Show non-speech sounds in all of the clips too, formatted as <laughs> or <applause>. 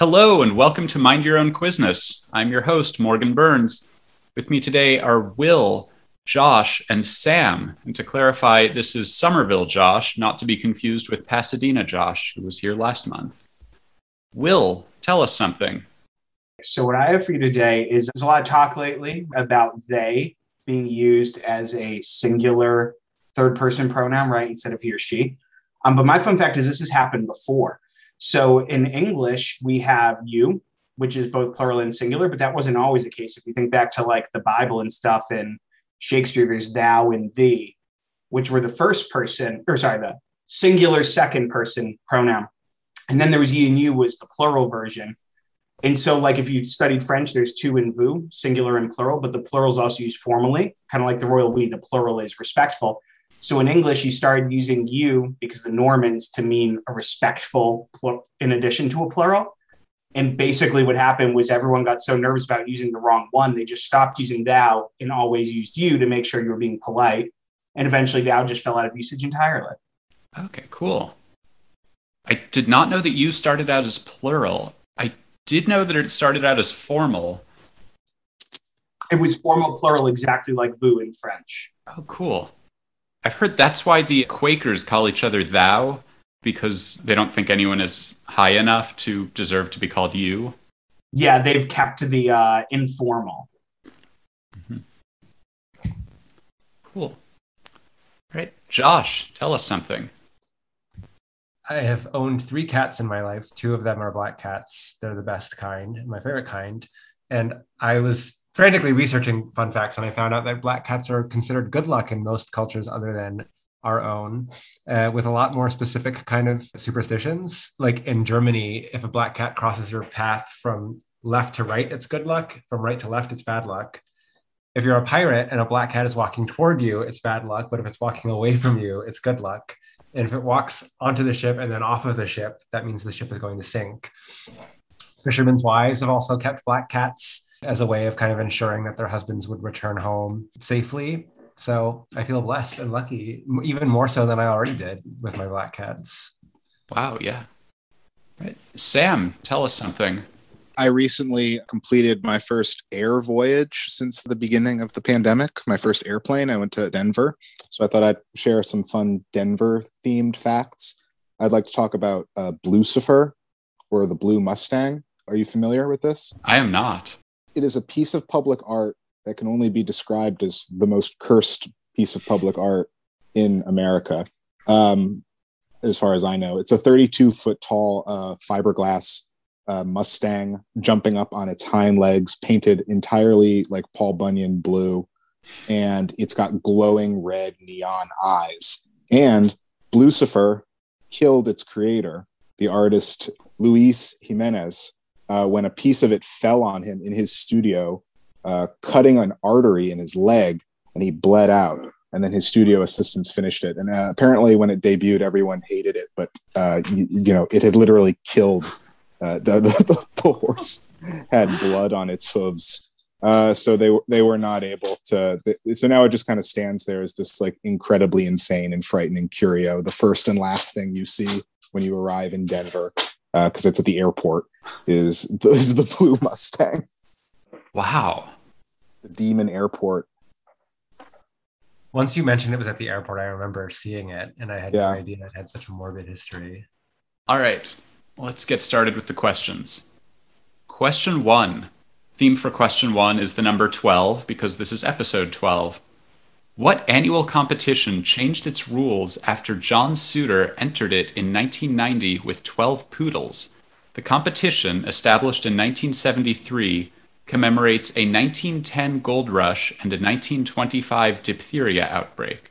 Hello, and welcome to Mind Your Own Quizness. I'm your host, Morgan Burns. With me today are Will, Josh, and Sam. And to clarify, this is Somerville Josh, not to be confused with Pasadena Josh, who was here last month. Will, tell us something. So, what I have for you today is there's a lot of talk lately about they being used as a singular third person pronoun, right, instead of he or she. Um, but my fun fact is this has happened before. So in English, we have you, which is both plural and singular, but that wasn't always the case. If you think back to like the Bible and stuff and Shakespeare, there's thou and thee, which were the first person, or sorry, the singular second person pronoun. And then there was ye and you was the plural version. And so, like if you studied French, there's tu and vous, singular and plural, but the plural is also used formally, kind of like the royal we, the plural is respectful. So in English, you started using you because the Normans to mean a respectful in addition to a plural. And basically, what happened was everyone got so nervous about using the wrong one, they just stopped using thou and always used you to make sure you were being polite. And eventually, thou just fell out of usage entirely. Okay, cool. I did not know that you started out as plural. I did know that it started out as formal. It was formal plural, exactly like vous in French. Oh, cool. I've heard that's why the Quakers call each other thou, because they don't think anyone is high enough to deserve to be called you. Yeah, they've kept the uh, informal. Mm-hmm. Cool. All right, Josh, tell us something. I have owned three cats in my life. Two of them are black cats. They're the best kind, my favorite kind. And I was frantically researching fun facts and I found out that black cats are considered good luck in most cultures other than our own, uh, with a lot more specific kind of superstitions. Like in Germany, if a black cat crosses your path from left to right, it's good luck. From right to left, it's bad luck. If you're a pirate and a black cat is walking toward you, it's bad luck. But if it's walking away from you, it's good luck. And if it walks onto the ship and then off of the ship, that means the ship is going to sink. Fishermen's wives have also kept black cats as a way of kind of ensuring that their husbands would return home safely. So I feel blessed and lucky, even more so than I already did with my black cats. Wow, yeah. Right. Sam, tell us something. I recently completed my first air voyage since the beginning of the pandemic. My first airplane, I went to Denver. So I thought I'd share some fun Denver themed facts. I'd like to talk about uh, Blucifer or the Blue Mustang. Are you familiar with this? I am not it is a piece of public art that can only be described as the most cursed piece of public art in America. Um, as far as I know, it's a 32 foot tall uh, fiberglass uh, Mustang jumping up on its hind legs, painted entirely like Paul Bunyan blue, and it's got glowing red neon eyes. And Blucifer killed its creator, the artist Luis Jimenez, uh, when a piece of it fell on him in his studio, uh, cutting an artery in his leg, and he bled out. And then his studio assistants finished it. And uh, apparently, when it debuted, everyone hated it. But uh, you, you, know, it had literally killed uh, the, <laughs> the, the, horse. Had blood on its hooves. Uh, so they they were not able to. So now it just kind of stands there as this like incredibly insane and frightening curio, the first and last thing you see when you arrive in Denver because it's at the airport, is the, <laughs> is the blue Mustang. Wow. The Demon Airport. Once you mentioned it was at the airport, I remember seeing it, and I had yeah. no idea it had such a morbid history. All right, let's get started with the questions. Question one. Theme for question one is the number 12 because this is episode 12. What annual competition changed its rules after John Suter entered it in 1990 with 12 poodles? The competition, established in 1973, commemorates a 1910 gold rush and a 1925 diphtheria outbreak.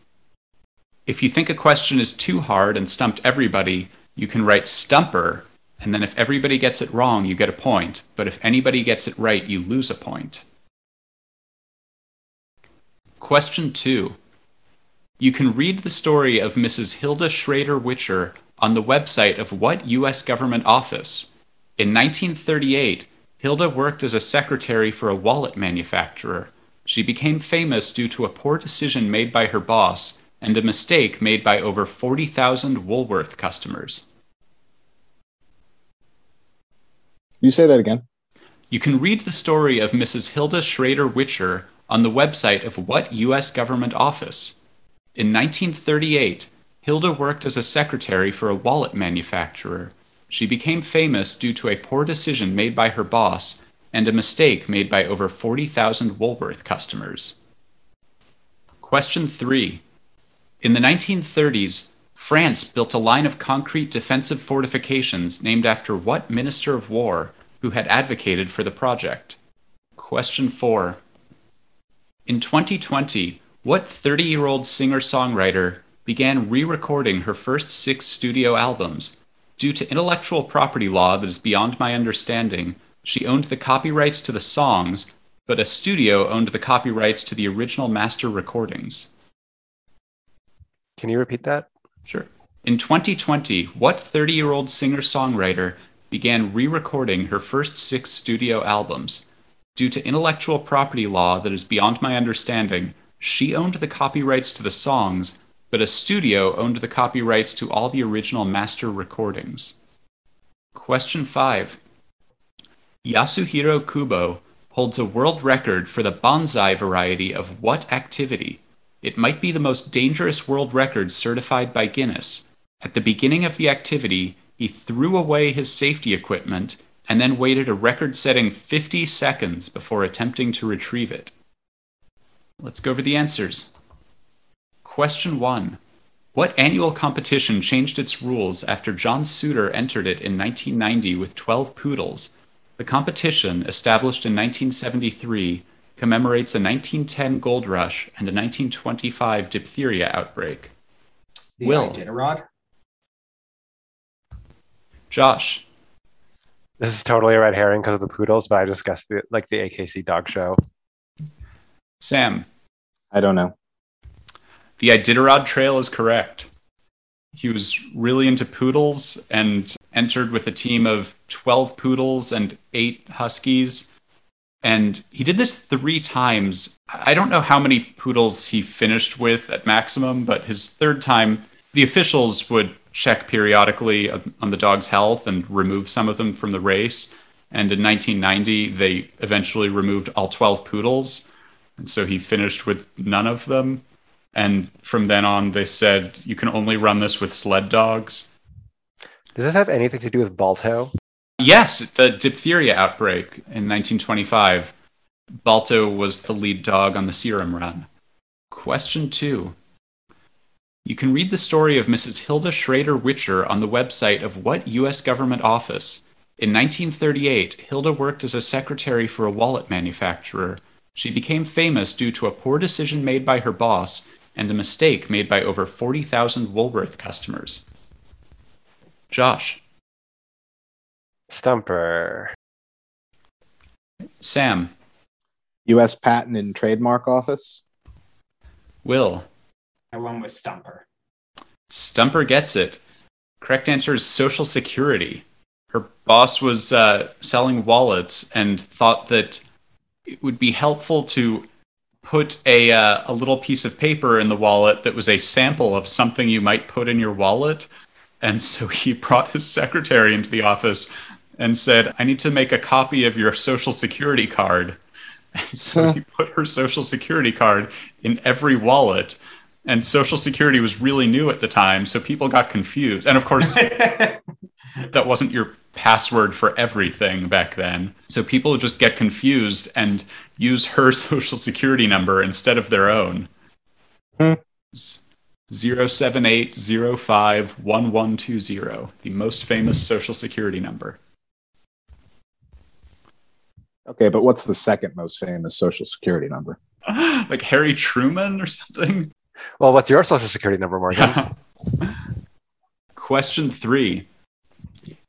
If you think a question is too hard and stumped everybody, you can write stumper, and then if everybody gets it wrong, you get a point, but if anybody gets it right, you lose a point. Question 2. You can read the story of Mrs. Hilda Schrader Whitcher on the website of what U.S. government office? In 1938, Hilda worked as a secretary for a wallet manufacturer. She became famous due to a poor decision made by her boss and a mistake made by over 40,000 Woolworth customers. You say that again. You can read the story of Mrs. Hilda Schrader Whitcher on the website of what U.S. government office? In 1938, Hilda worked as a secretary for a wallet manufacturer. She became famous due to a poor decision made by her boss and a mistake made by over 40,000 Woolworth customers. Question 3. In the 1930s, France built a line of concrete defensive fortifications named after what Minister of War who had advocated for the project? Question 4. In 2020, what 30 year old singer songwriter began re recording her first six studio albums? Due to intellectual property law that is beyond my understanding, she owned the copyrights to the songs, but a studio owned the copyrights to the original master recordings. Can you repeat that? Sure. In 2020, what 30 year old singer songwriter began re recording her first six studio albums? Due to intellectual property law that is beyond my understanding, she owned the copyrights to the songs, but a studio owned the copyrights to all the original master recordings. Question 5. Yasuhiro Kubo holds a world record for the bonsai variety of what activity? It might be the most dangerous world record certified by Guinness. At the beginning of the activity, he threw away his safety equipment and then waited a record setting 50 seconds before attempting to retrieve it. Let's go over the answers. Question 1. What annual competition changed its rules after John Suter entered it in 1990 with 12 poodles? The competition, established in 1973, commemorates a 1910 gold rush and a 1925 diphtheria outbreak. The Will. Iditarod? Josh, This is totally a red herring because of the poodles, but I just guessed the, like the AKC dog show. Sam, I don't know. The Iditarod Trail is correct. He was really into poodles and entered with a team of 12 poodles and eight huskies. And he did this three times. I don't know how many poodles he finished with at maximum, but his third time, the officials would check periodically on the dog's health and remove some of them from the race. And in 1990, they eventually removed all 12 poodles. And so he finished with none of them. And from then on, they said you can only run this with sled dogs. Does this have anything to do with Balto? Yes, the diphtheria outbreak in 1925. Balto was the lead dog on the serum run. Question two. You can read the story of Mrs. Hilda Schrader Whitcher on the website of what U.S. government office? In 1938, Hilda worked as a secretary for a wallet manufacturer. She became famous due to a poor decision made by her boss and a mistake made by over 40,000 Woolworth customers. Josh, Stumper. Sam, U.S. Patent and Trademark Office. Will, I went with Stumper. Stumper gets it. Correct answer is Social Security. Her boss was uh, selling wallets and thought that it would be helpful to put a, uh, a little piece of paper in the wallet that was a sample of something you might put in your wallet. And so <laughs> he brought his secretary into the office and said, I need to make a copy of your social security card. And so he put her social security card in every wallet. And social security was really new at the time. So people got confused. And of course, <laughs> that wasn't your password for everything back then. So people just get confused and use her <laughs> social security number instead of their own. Hmm. 078051120, the most famous social security number. Okay, but what's the second most famous social security number? <gasps> like Harry Truman or something? Well, what's your social security number, Morgan? <laughs> Question three.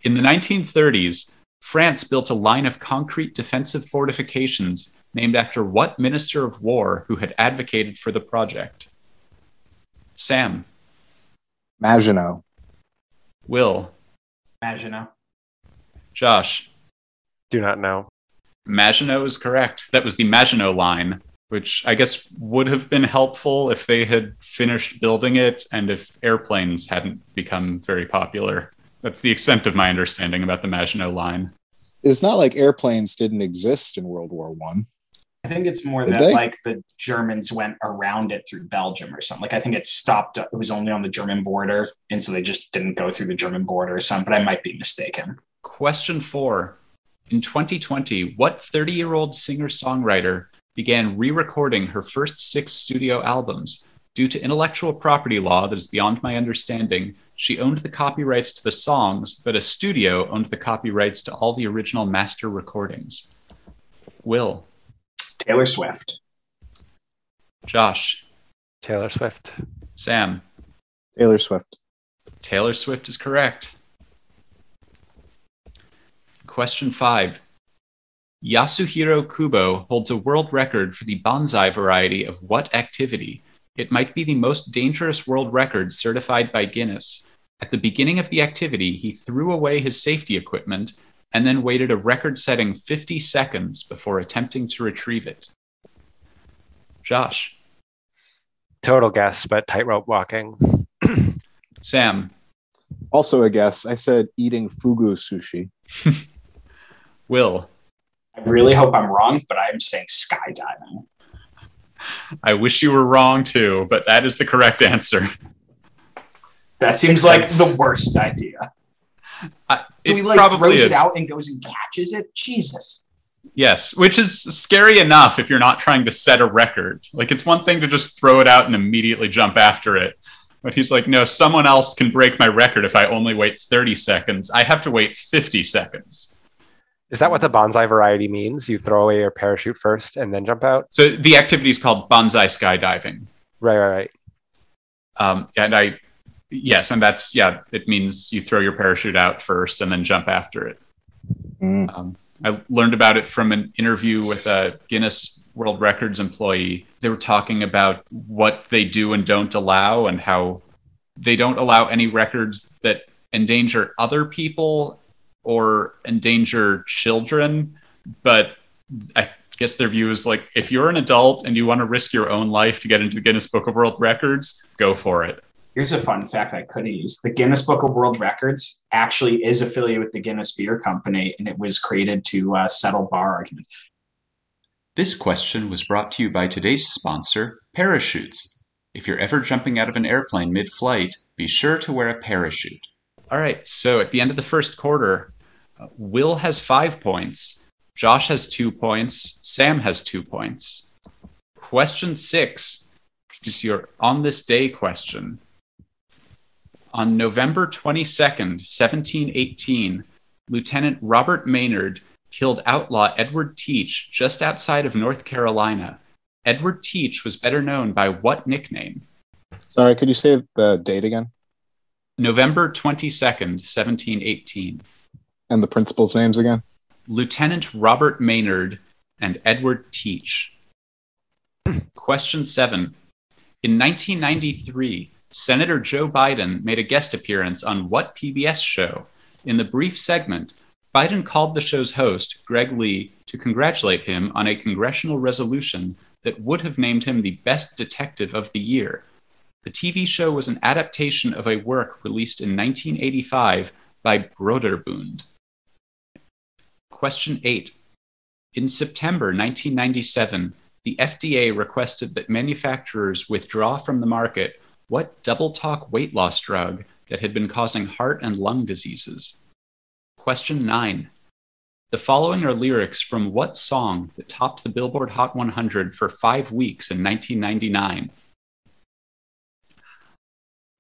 In the 1930s, France built a line of concrete defensive fortifications named after what Minister of War who had advocated for the project? Sam, Maginot. Will, Maginot. Josh. Do not know. Maginot is correct. That was the Maginot Line, which I guess would have been helpful if they had finished building it and if airplanes hadn't become very popular. That's the extent of my understanding about the Maginot Line. It's not like airplanes didn't exist in World War One. I think it's more Did that they? like the Germans went around it through Belgium or something. Like I think it stopped. It was only on the German border, and so they just didn't go through the German border or something. But I might be mistaken. Question four. In 2020, what 30 year old singer songwriter began re recording her first six studio albums? Due to intellectual property law that is beyond my understanding, she owned the copyrights to the songs, but a studio owned the copyrights to all the original master recordings. Will, Taylor Swift. Josh, Taylor Swift. Sam, Taylor Swift. Taylor Swift is correct. Question five. Yasuhiro Kubo holds a world record for the bonsai variety of what activity? It might be the most dangerous world record certified by Guinness. At the beginning of the activity, he threw away his safety equipment and then waited a record setting 50 seconds before attempting to retrieve it. Josh, Total guess, but tightrope walking. <clears throat> Sam, Also a guess. I said eating fugu sushi. <laughs> Will, I really hope I'm wrong, but I'm saying skydiving. I wish you were wrong too, but that is the correct answer. That seems like the worst idea. I- Do it he like probably throws is. it out and goes and catches it? Jesus. Yes, which is scary enough if you're not trying to set a record. Like it's one thing to just throw it out and immediately jump after it. But he's like, no, someone else can break my record if I only wait 30 seconds. I have to wait 50 seconds. Is that what the bonsai variety means? You throw away your parachute first and then jump out? So the activity is called bonsai skydiving. Right, right, right. Um, and I, yes, and that's, yeah, it means you throw your parachute out first and then jump after it. Mm. Um, I learned about it from an interview with a Guinness World Records employee. They were talking about what they do and don't allow, and how they don't allow any records that endanger other people or endanger children. But I guess their view is like if you're an adult and you want to risk your own life to get into the Guinness Book of World Records, go for it. Here's a fun fact I could have used. The Guinness Book of World Records actually is affiliated with the Guinness Beer Company, and it was created to uh, settle bar arguments. This question was brought to you by today's sponsor, Parachutes. If you're ever jumping out of an airplane mid flight, be sure to wear a parachute. All right, so at the end of the first quarter, uh, Will has five points, Josh has two points, Sam has two points. Question six is your on this day question. On November 22nd, 1718, Lieutenant Robert Maynard killed outlaw Edward Teach just outside of North Carolina. Edward Teach was better known by what nickname? Sorry, could you say the date again? November 22nd, 1718. And the principals' names again? Lieutenant Robert Maynard and Edward Teach. Question seven. In 1993, Senator Joe Biden made a guest appearance on what PBS show? In the brief segment, Biden called the show's host, Greg Lee, to congratulate him on a congressional resolution that would have named him the best detective of the year. The TV show was an adaptation of a work released in 1985 by Broderbund. Question 8. In September 1997, the FDA requested that manufacturers withdraw from the market what double talk weight loss drug that had been causing heart and lung diseases. Question 9. The following are lyrics from what song that topped the Billboard Hot 100 for five weeks in 1999?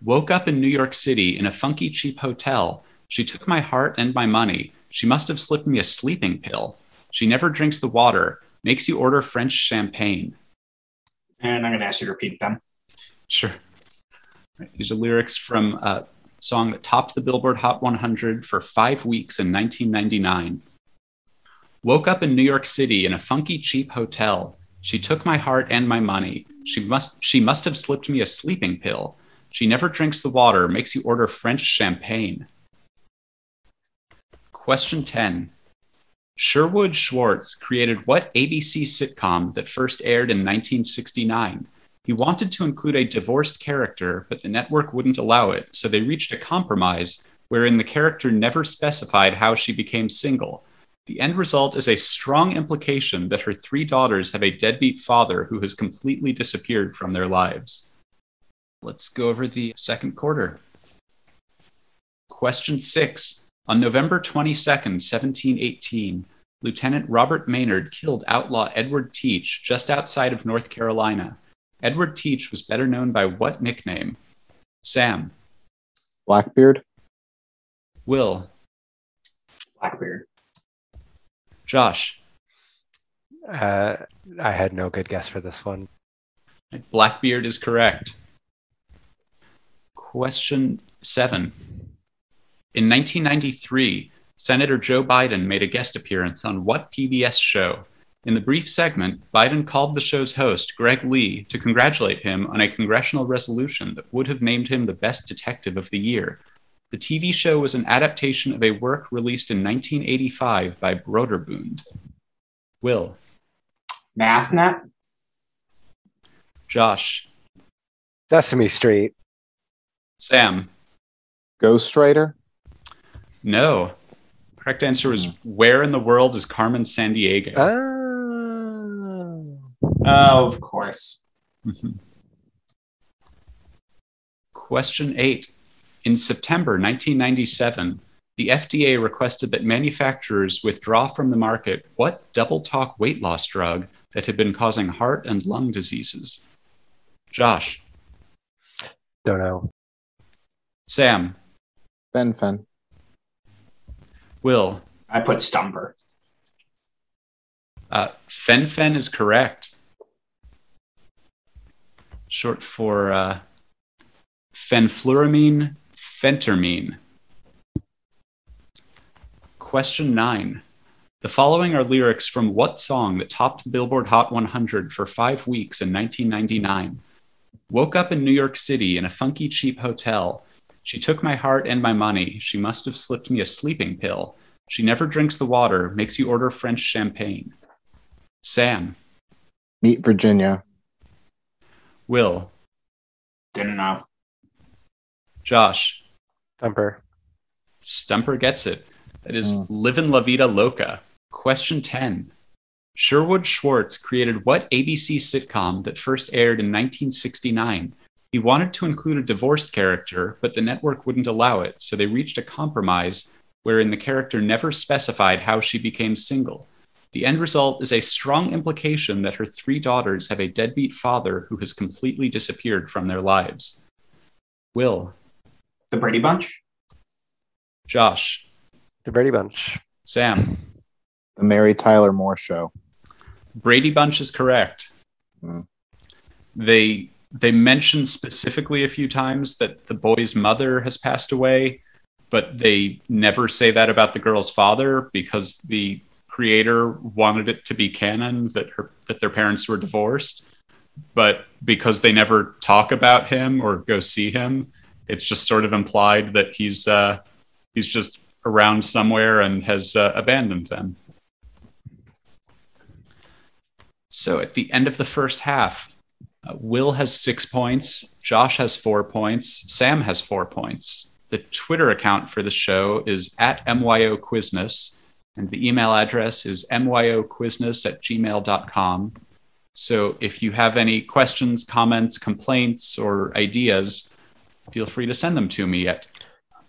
Woke up in New York City in a funky cheap hotel. She took my heart and my money. She must have slipped me a sleeping pill. She never drinks the water, makes you order French champagne. And I'm going to ask you to repeat them. Sure. Right, these are lyrics from a song that topped the Billboard Hot 100 for five weeks in 1999. Woke up in New York City in a funky cheap hotel. She took my heart and my money. She must she must have slipped me a sleeping pill. She never drinks the water, makes you order French champagne. Question 10. Sherwood Schwartz created what ABC sitcom that first aired in 1969? He wanted to include a divorced character, but the network wouldn't allow it, so they reached a compromise wherein the character never specified how she became single. The end result is a strong implication that her three daughters have a deadbeat father who has completely disappeared from their lives. Let's go over the second quarter. Question six. On November 22nd, 1718, Lieutenant Robert Maynard killed outlaw Edward Teach just outside of North Carolina. Edward Teach was better known by what nickname? Sam, Blackbeard. Will, Blackbeard. Josh. Uh, I had no good guess for this one. Blackbeard is correct. Question seven. In 1993, Senator Joe Biden made a guest appearance on what PBS show? In the brief segment, Biden called the show's host, Greg Lee, to congratulate him on a congressional resolution that would have named him the best detective of the year. The TV show was an adaptation of a work released in 1985 by Broderbund. Will, MathNet. Josh, Sesame Street. Sam. Ghost Ghostwriter. No. Correct answer is where in the world is Carmen Sandiego? Oh. Oh, of course. Mhm. Question eight. In September 1997, the FDA requested that manufacturers withdraw from the market what double talk weight loss drug that had been causing heart and lung diseases? Josh, Don't know. Sam, Ben Fen. Will, I put Stumper. uh, Fen-Phen is correct. Short for uh, fenfluramine, phentermine. Question nine. The following are lyrics from what song that topped the Billboard Hot 100 for five weeks in 1999? Woke up in New York City in a funky cheap hotel. She took my heart and my money. She must have slipped me a sleeping pill. She never drinks the water, makes you order French champagne. Sam, Meet Virginia. Will, Didn't know. Josh, Thumper. Stumper gets it. That is Mm. Livin' La Vida Loca. Question 10. Sherwood Schwartz created what ABC sitcom that first aired in 1969? He wanted to include a divorced character, but the network wouldn't allow it, so they reached a compromise wherein the character never specified how she became single. The end result is a strong implication that her three daughters have a deadbeat father who has completely disappeared from their lives. Will, The Brady Bunch. Josh, The Brady Bunch. Sam. The Mary Tyler Moore Show. Brady Bunch is correct. Hmm. They they mention specifically a few times that the boy's mother has passed away, but they never say that about the girl's father because the creator wanted it to be canon that her that their parents were divorced. But because they never talk about him or go see him, it's just sort of implied that he's uh, he's just around somewhere and has uh, abandoned them. So at the end of the first half, uh, Will has six points, Josh has four points, Sam has four points. The Twitter account for the show is at MYOQuizness, and the email address is myoquizness at gmail.com. So if you have any questions, comments, complaints, or ideas, feel free to send them to me at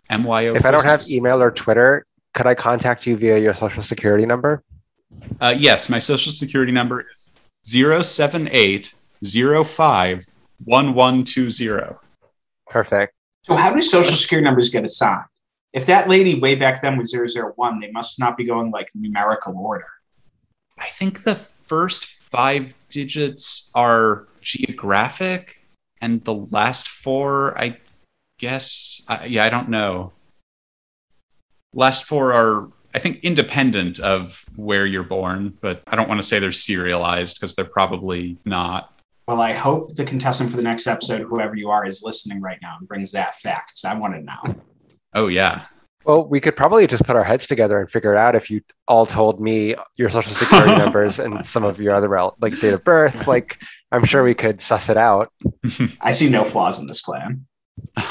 myo. If I don't have email or Twitter, could I contact you via your social security number? Uh, yes, my social security number is 078051120. Perfect. So how do social security numbers get assigned? If that lady way back then was 001, they must not be going like numerical order. I think the first five digits are geographic, and the last four, I guess, uh, yeah, I don't know. Last four are, I think, independent of where you're born, but I don't want to say they're serialized because they're probably not. Well, I hope the contestant for the next episode, whoever you are, is listening right now and brings that fact because I want to know. Oh, yeah. Well, we could probably just put our heads together and figure it out if you all told me your social security <laughs> numbers and some of your other rel- like date of birth. Like, I'm sure we could suss it out. <laughs> I see no flaws in this plan.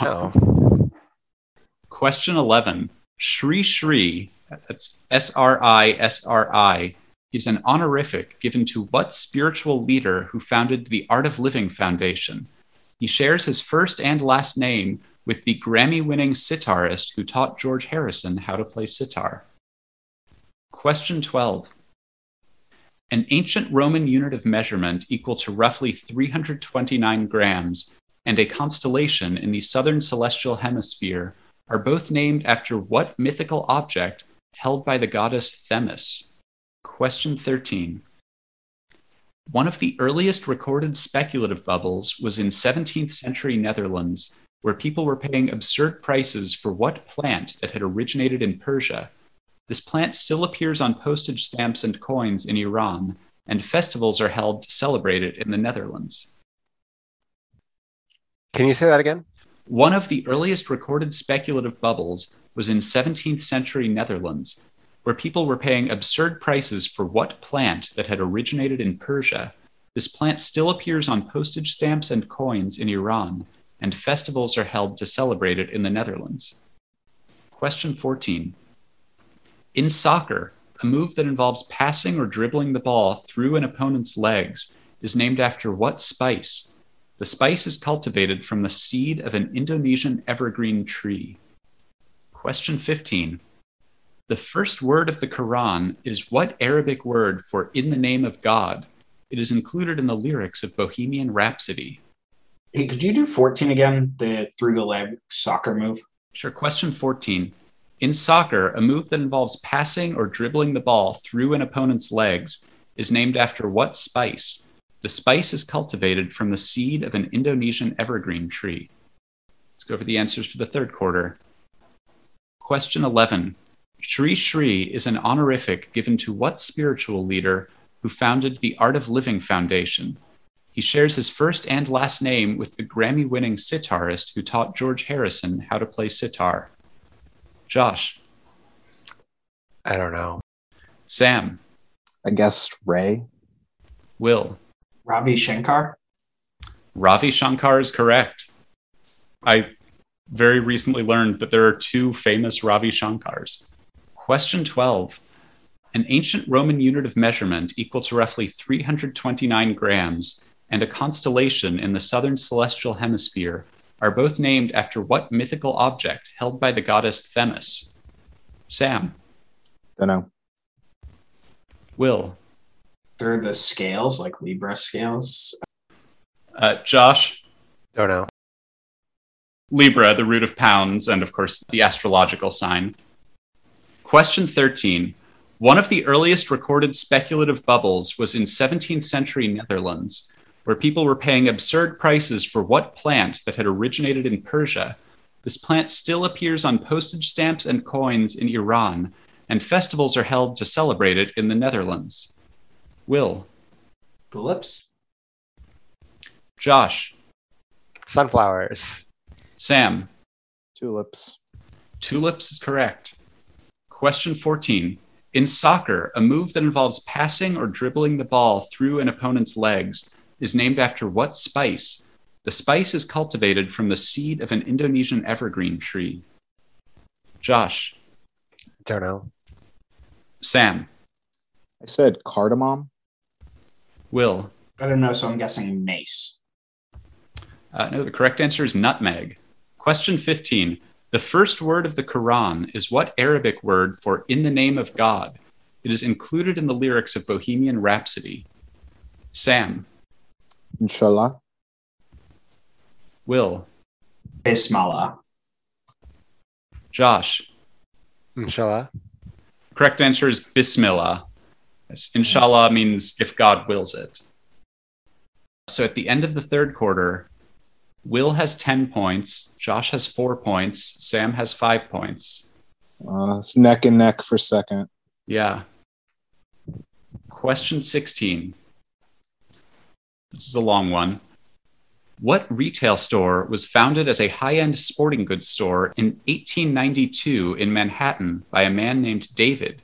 No. <laughs> Question 11. Shri Shri, that's SRI SRI is an honorific given to what spiritual leader who founded the Art of Living Foundation? He shares his first and last name with the Grammy winning sitarist who taught George Harrison how to play sitar. Question 12. An ancient Roman unit of measurement equal to roughly 329 grams and a constellation in the southern celestial hemisphere are both named after what mythical object held by the goddess Themis? Question 13. One of the earliest recorded speculative bubbles was in 17th century Netherlands, where people were paying absurd prices for what plant that had originated in Persia. This plant still appears on postage stamps and coins in Iran, and festivals are held to celebrate it in the Netherlands. Can you say that again? One of the earliest recorded speculative bubbles was in 17th century Netherlands, where people were paying absurd prices for what plant that had originated in Persia. This plant still appears on postage stamps and coins in Iran, and festivals are held to celebrate it in the Netherlands. Question 14. In soccer, a move that involves passing or dribbling the ball through an opponent's legs is named after what spice? The spice is cultivated from the seed of an Indonesian evergreen tree. Question 15. The first word of the Quran is what Arabic word for in the name of God? It is included in the lyrics of Bohemian Rhapsody. Hey, could you do 14 again? The through the leg soccer move? Sure. Question 14. In soccer, a move that involves passing or dribbling the ball through an opponent's legs is named after what spice? The spice is cultivated from the seed of an Indonesian evergreen tree. Let's go over the answers for the third quarter. Question 11. Sri Sri is an honorific given to what spiritual leader who founded the Art of Living Foundation? He shares his first and last name with the Grammy winning sitarist who taught George Harrison how to play sitar. Josh. I don't know. Sam. I guess Ray. Will. Ravi Shankar? Ravi Shankar is correct. I very recently learned that there are two famous Ravi Shankars. Question 12. An ancient Roman unit of measurement equal to roughly 329 grams and a constellation in the southern celestial hemisphere are both named after what mythical object held by the goddess Themis? Sam. Don't know. Will. They're the scales, like Libra scales. Uh, Josh. Don't know. Libra, the root of pounds, and of course the astrological sign. Question 13. One of the earliest recorded speculative bubbles was in 17th century Netherlands, where people were paying absurd prices for what plant that had originated in Persia. This plant still appears on postage stamps and coins in Iran, and festivals are held to celebrate it in the Netherlands. Will. Tulips? Josh. Sunflowers. Sam. Tulips. Tulips is correct. Question 14. In soccer, a move that involves passing or dribbling the ball through an opponent's legs is named after what spice? The spice is cultivated from the seed of an Indonesian evergreen tree. Josh. Don't know. Sam. I said cardamom. Will. I don't know, so I'm guessing mace. Uh, no, the correct answer is nutmeg. Question 15. The first word of the Quran is what Arabic word for in the name of God? It is included in the lyrics of Bohemian Rhapsody. Sam. Inshallah. Will. Bismillah. Josh. Inshallah. Correct answer is Bismillah. Yes, inshallah means if God wills it. So at the end of the third quarter, Will has 10 points, Josh has four points, Sam has five points. Uh, it's neck and neck for second. Yeah. Question 16. This is a long one. What retail store was founded as a high end sporting goods store in 1892 in Manhattan by a man named David?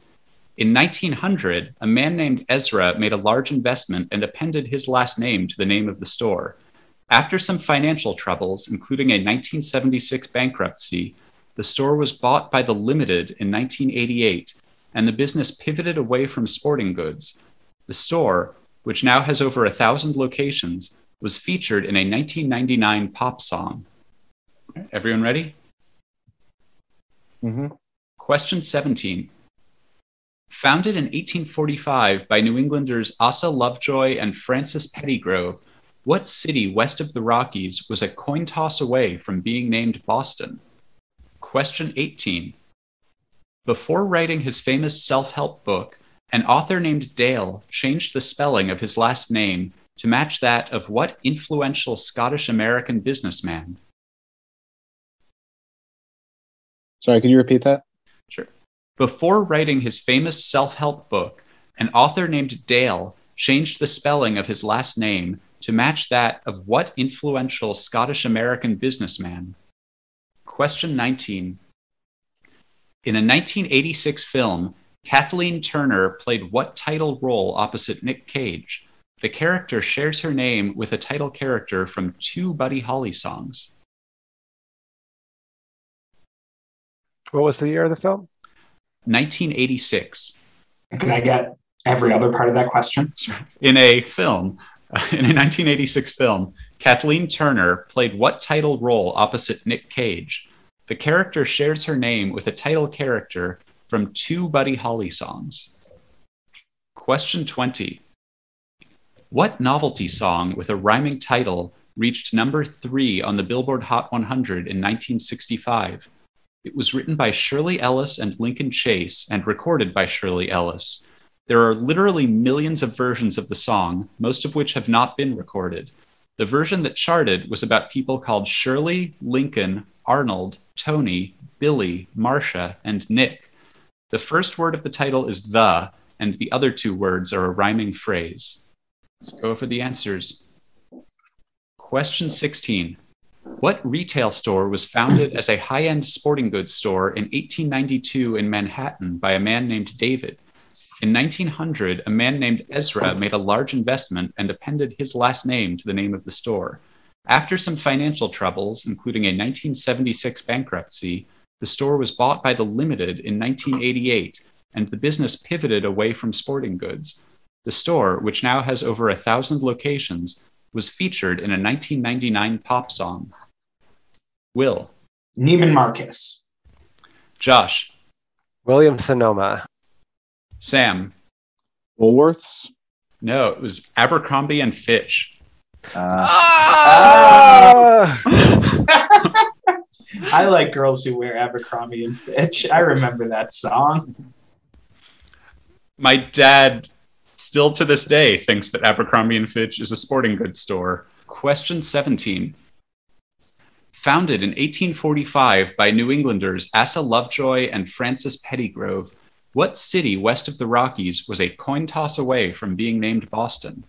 In 1900, a man named Ezra made a large investment and appended his last name to the name of the store. After some financial troubles, including a 1976 bankruptcy, the store was bought by the Limited in 1988 and the business pivoted away from sporting goods. The store, which now has over a thousand locations, was featured in a 1999 pop song. Everyone ready? hmm Question 17. Founded in 1845 by New Englanders Asa Lovejoy and Francis Pettygrove, what city west of the Rockies was a coin toss away from being named Boston? Question 18. Before writing his famous self help book, an author named Dale changed the spelling of his last name to match that of what influential Scottish American businessman? Sorry, could you repeat that? Sure. Before writing his famous self help book, an author named Dale changed the spelling of his last name to match that of what influential Scottish American businessman? Question 19. In a 1986 film, Kathleen Turner played what title role opposite Nick Cage? The character shares her name with a title character from two Buddy Holly songs. What was the year of the film? 1986. Can I get every other part of that question? In a film, <laughs> in a 1986 film, Kathleen Turner played what title role opposite Nick Cage? The character shares her name with a title character from two Buddy Holly songs. Question 20. What novelty song with a rhyming title reached number three on the Billboard Hot 100 in 1965? It was written by Shirley Ellis and Lincoln Chase and recorded by Shirley Ellis. There are literally millions of versions of the song, most of which have not been recorded. The version that charted was about people called Shirley, Lincoln, Arnold, Tony, Billy, Marcia, and Nick. The first word of the title is the, and the other two words are a rhyming phrase. Let's go over the answers. Question 16. What retail store was founded as a high end sporting goods store in 1892 in Manhattan by a man named David? In 1900, a man named Ezra made a large investment and appended his last name to the name of the store. After some financial troubles, including a 1976 bankruptcy, the store was bought by the Limited in 1988, and the business pivoted away from sporting goods. The store, which now has over a thousand locations, was featured in a 1999 pop song. Will, Neiman Marcus. Josh, William Sonoma. Sam. Woolworths. No, it was Abercrombie and Fitch. Uh, Ah! <laughs> I like girls who wear Abercrombie and Fitch. I remember that song. My dad still to this day thinks that Abercrombie and Fitch is a sporting goods store. Question 17. Founded in 1845 by New Englanders Asa Lovejoy and Francis Pettygrove, what city west of the Rockies was a coin toss away from being named Boston?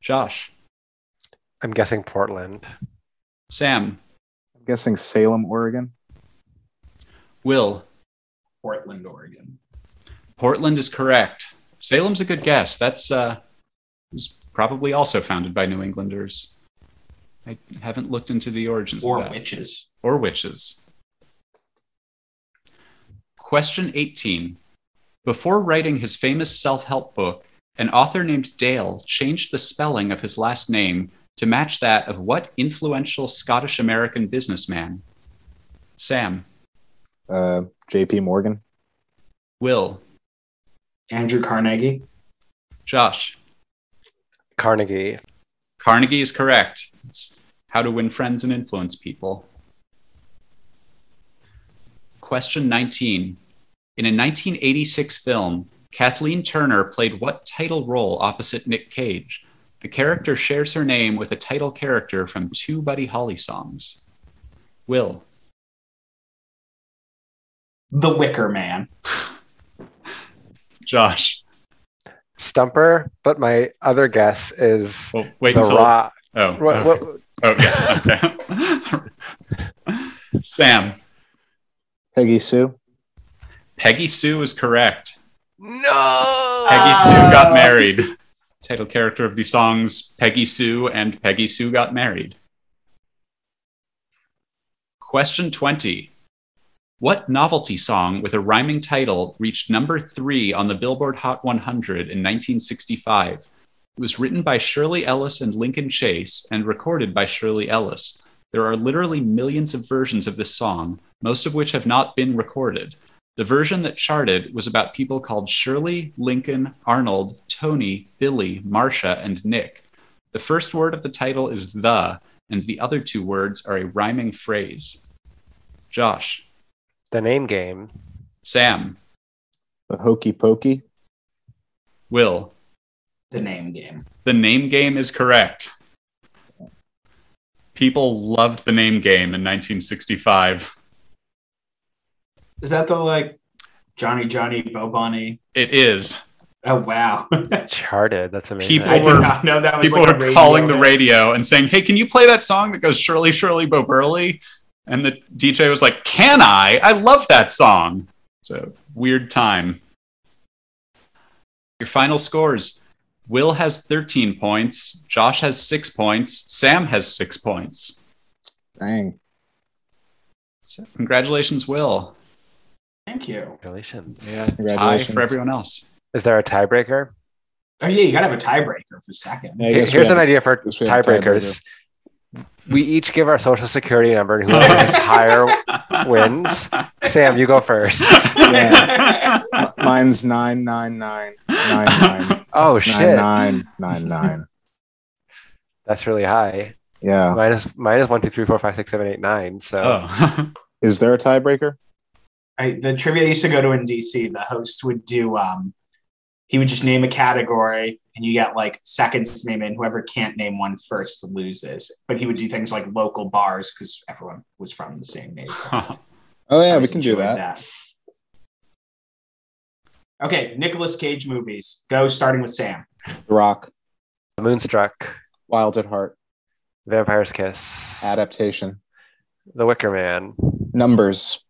Josh, I'm guessing Portland. Sam, I'm guessing Salem, Oregon. Will. Portland, Oregon. Portland is correct. Salem's a good guess. That's uh, was probably also founded by New Englanders. I haven't looked into the origins Or of that. witches. or witches. Question 18. Before writing his famous self help book, an author named Dale changed the spelling of his last name to match that of what influential Scottish American businessman? Sam, Uh, J.P. Morgan. Will, Andrew Carnegie. Josh. Carnegie. Carnegie is correct. It's how to win friends and influence people. Question 19. In a 1986 film, Kathleen Turner played what title role opposite Nick Cage? The character shares her name with a title character from two Buddy Holly songs. Will, The Wicker Man. <laughs> Josh. Stumper, but my other guess is Well, wait the until. rock. Oh, What, okay. what, oh, yes. Okay. <laughs> Sam, Peggy Sue. Peggy Sue is correct. no. Peggy Sue Ah. got married. Title character of the songs Peggy Sue and Peggy Sue got married. Question 20. What novelty song with a rhyming title reached number three on the Billboard Hot 100 in 1965? It was written by Shirley Ellis and Lincoln Chase and recorded by Shirley Ellis. There are literally millions of versions of this song, most of which have not been recorded. The version that charted was about people called Shirley, Lincoln, Arnold, Tony, Billy, Marcia, and Nick. The first word of the title is the, and the other two words are a rhyming phrase. Josh, The name game. Sam, The hokey pokey. Will. The name game. The name game is correct. People loved the name game in 1965. Is that the like Johnny Johnny Bo Bonnie? It is. Oh wow. <laughs> Charted. That's amazing. People I did were- not know that was People like were calling the radio and saying, Hey, can you play that song that goes Shirley, Shirley, Bo Burley? And the DJ was like, Can I? I love that song. So weird time. Your final scores Will has 13 points, Josh has six points, Sam has six points. Dang. So congratulations, Will. Thank you. Congratulations. Yeah, tie for everyone else. Is there a tiebreaker? Oh yeah, you gotta have a tiebreaker for second. Yeah, I Here- guess we Here's an idea for guess we have a tiebreakers. We each give our social security number, and whoever is <laughs> higher wins. Sam, you go first. Yeah. M- Mine's nine nine nine nine nine <laughs> Oh nine shit, nine nine nine. that's really high. Yeah. Mine is mine is one, two, three, four, five, six, seven, eight, nine. So Oh. <laughs> Is there a tiebreaker? I, the trivia I used to go to in DC, the host would do um he would just name a category and you get like seconds to name it and whoever can't name one first loses. But he would do things like local bars because everyone was from the same neighborhood. <laughs> Oh yeah, we can do enjoyed that. Okay, Nicolas Cage movies. Go starting with Sam. The Rock, Moonstruck, Wild at Heart, Vampire's Kiss, adaptation, The Wicker Man, numbers,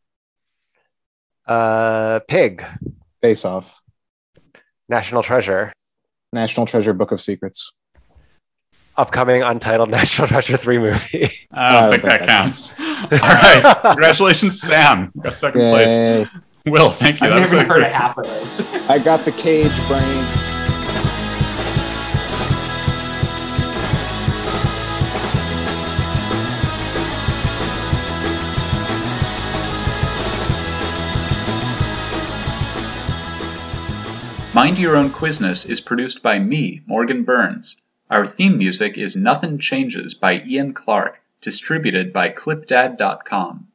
uh, Pig, face off, National Treasure, National Treasure Book of Secrets. upcoming Untitled <laughs> National Treasure three movie. I don't think that counts. <laughs> All right. <laughs> Congratulations, Sam. You Got second place. Will, thank you. I've That never a heard great- of half of those. I got the cage brain. Mind Your Own Quizness is produced by me, Morgan Burns. Our theme music is Nothing Changes by Ian Clark, distributed by ClipDad.com.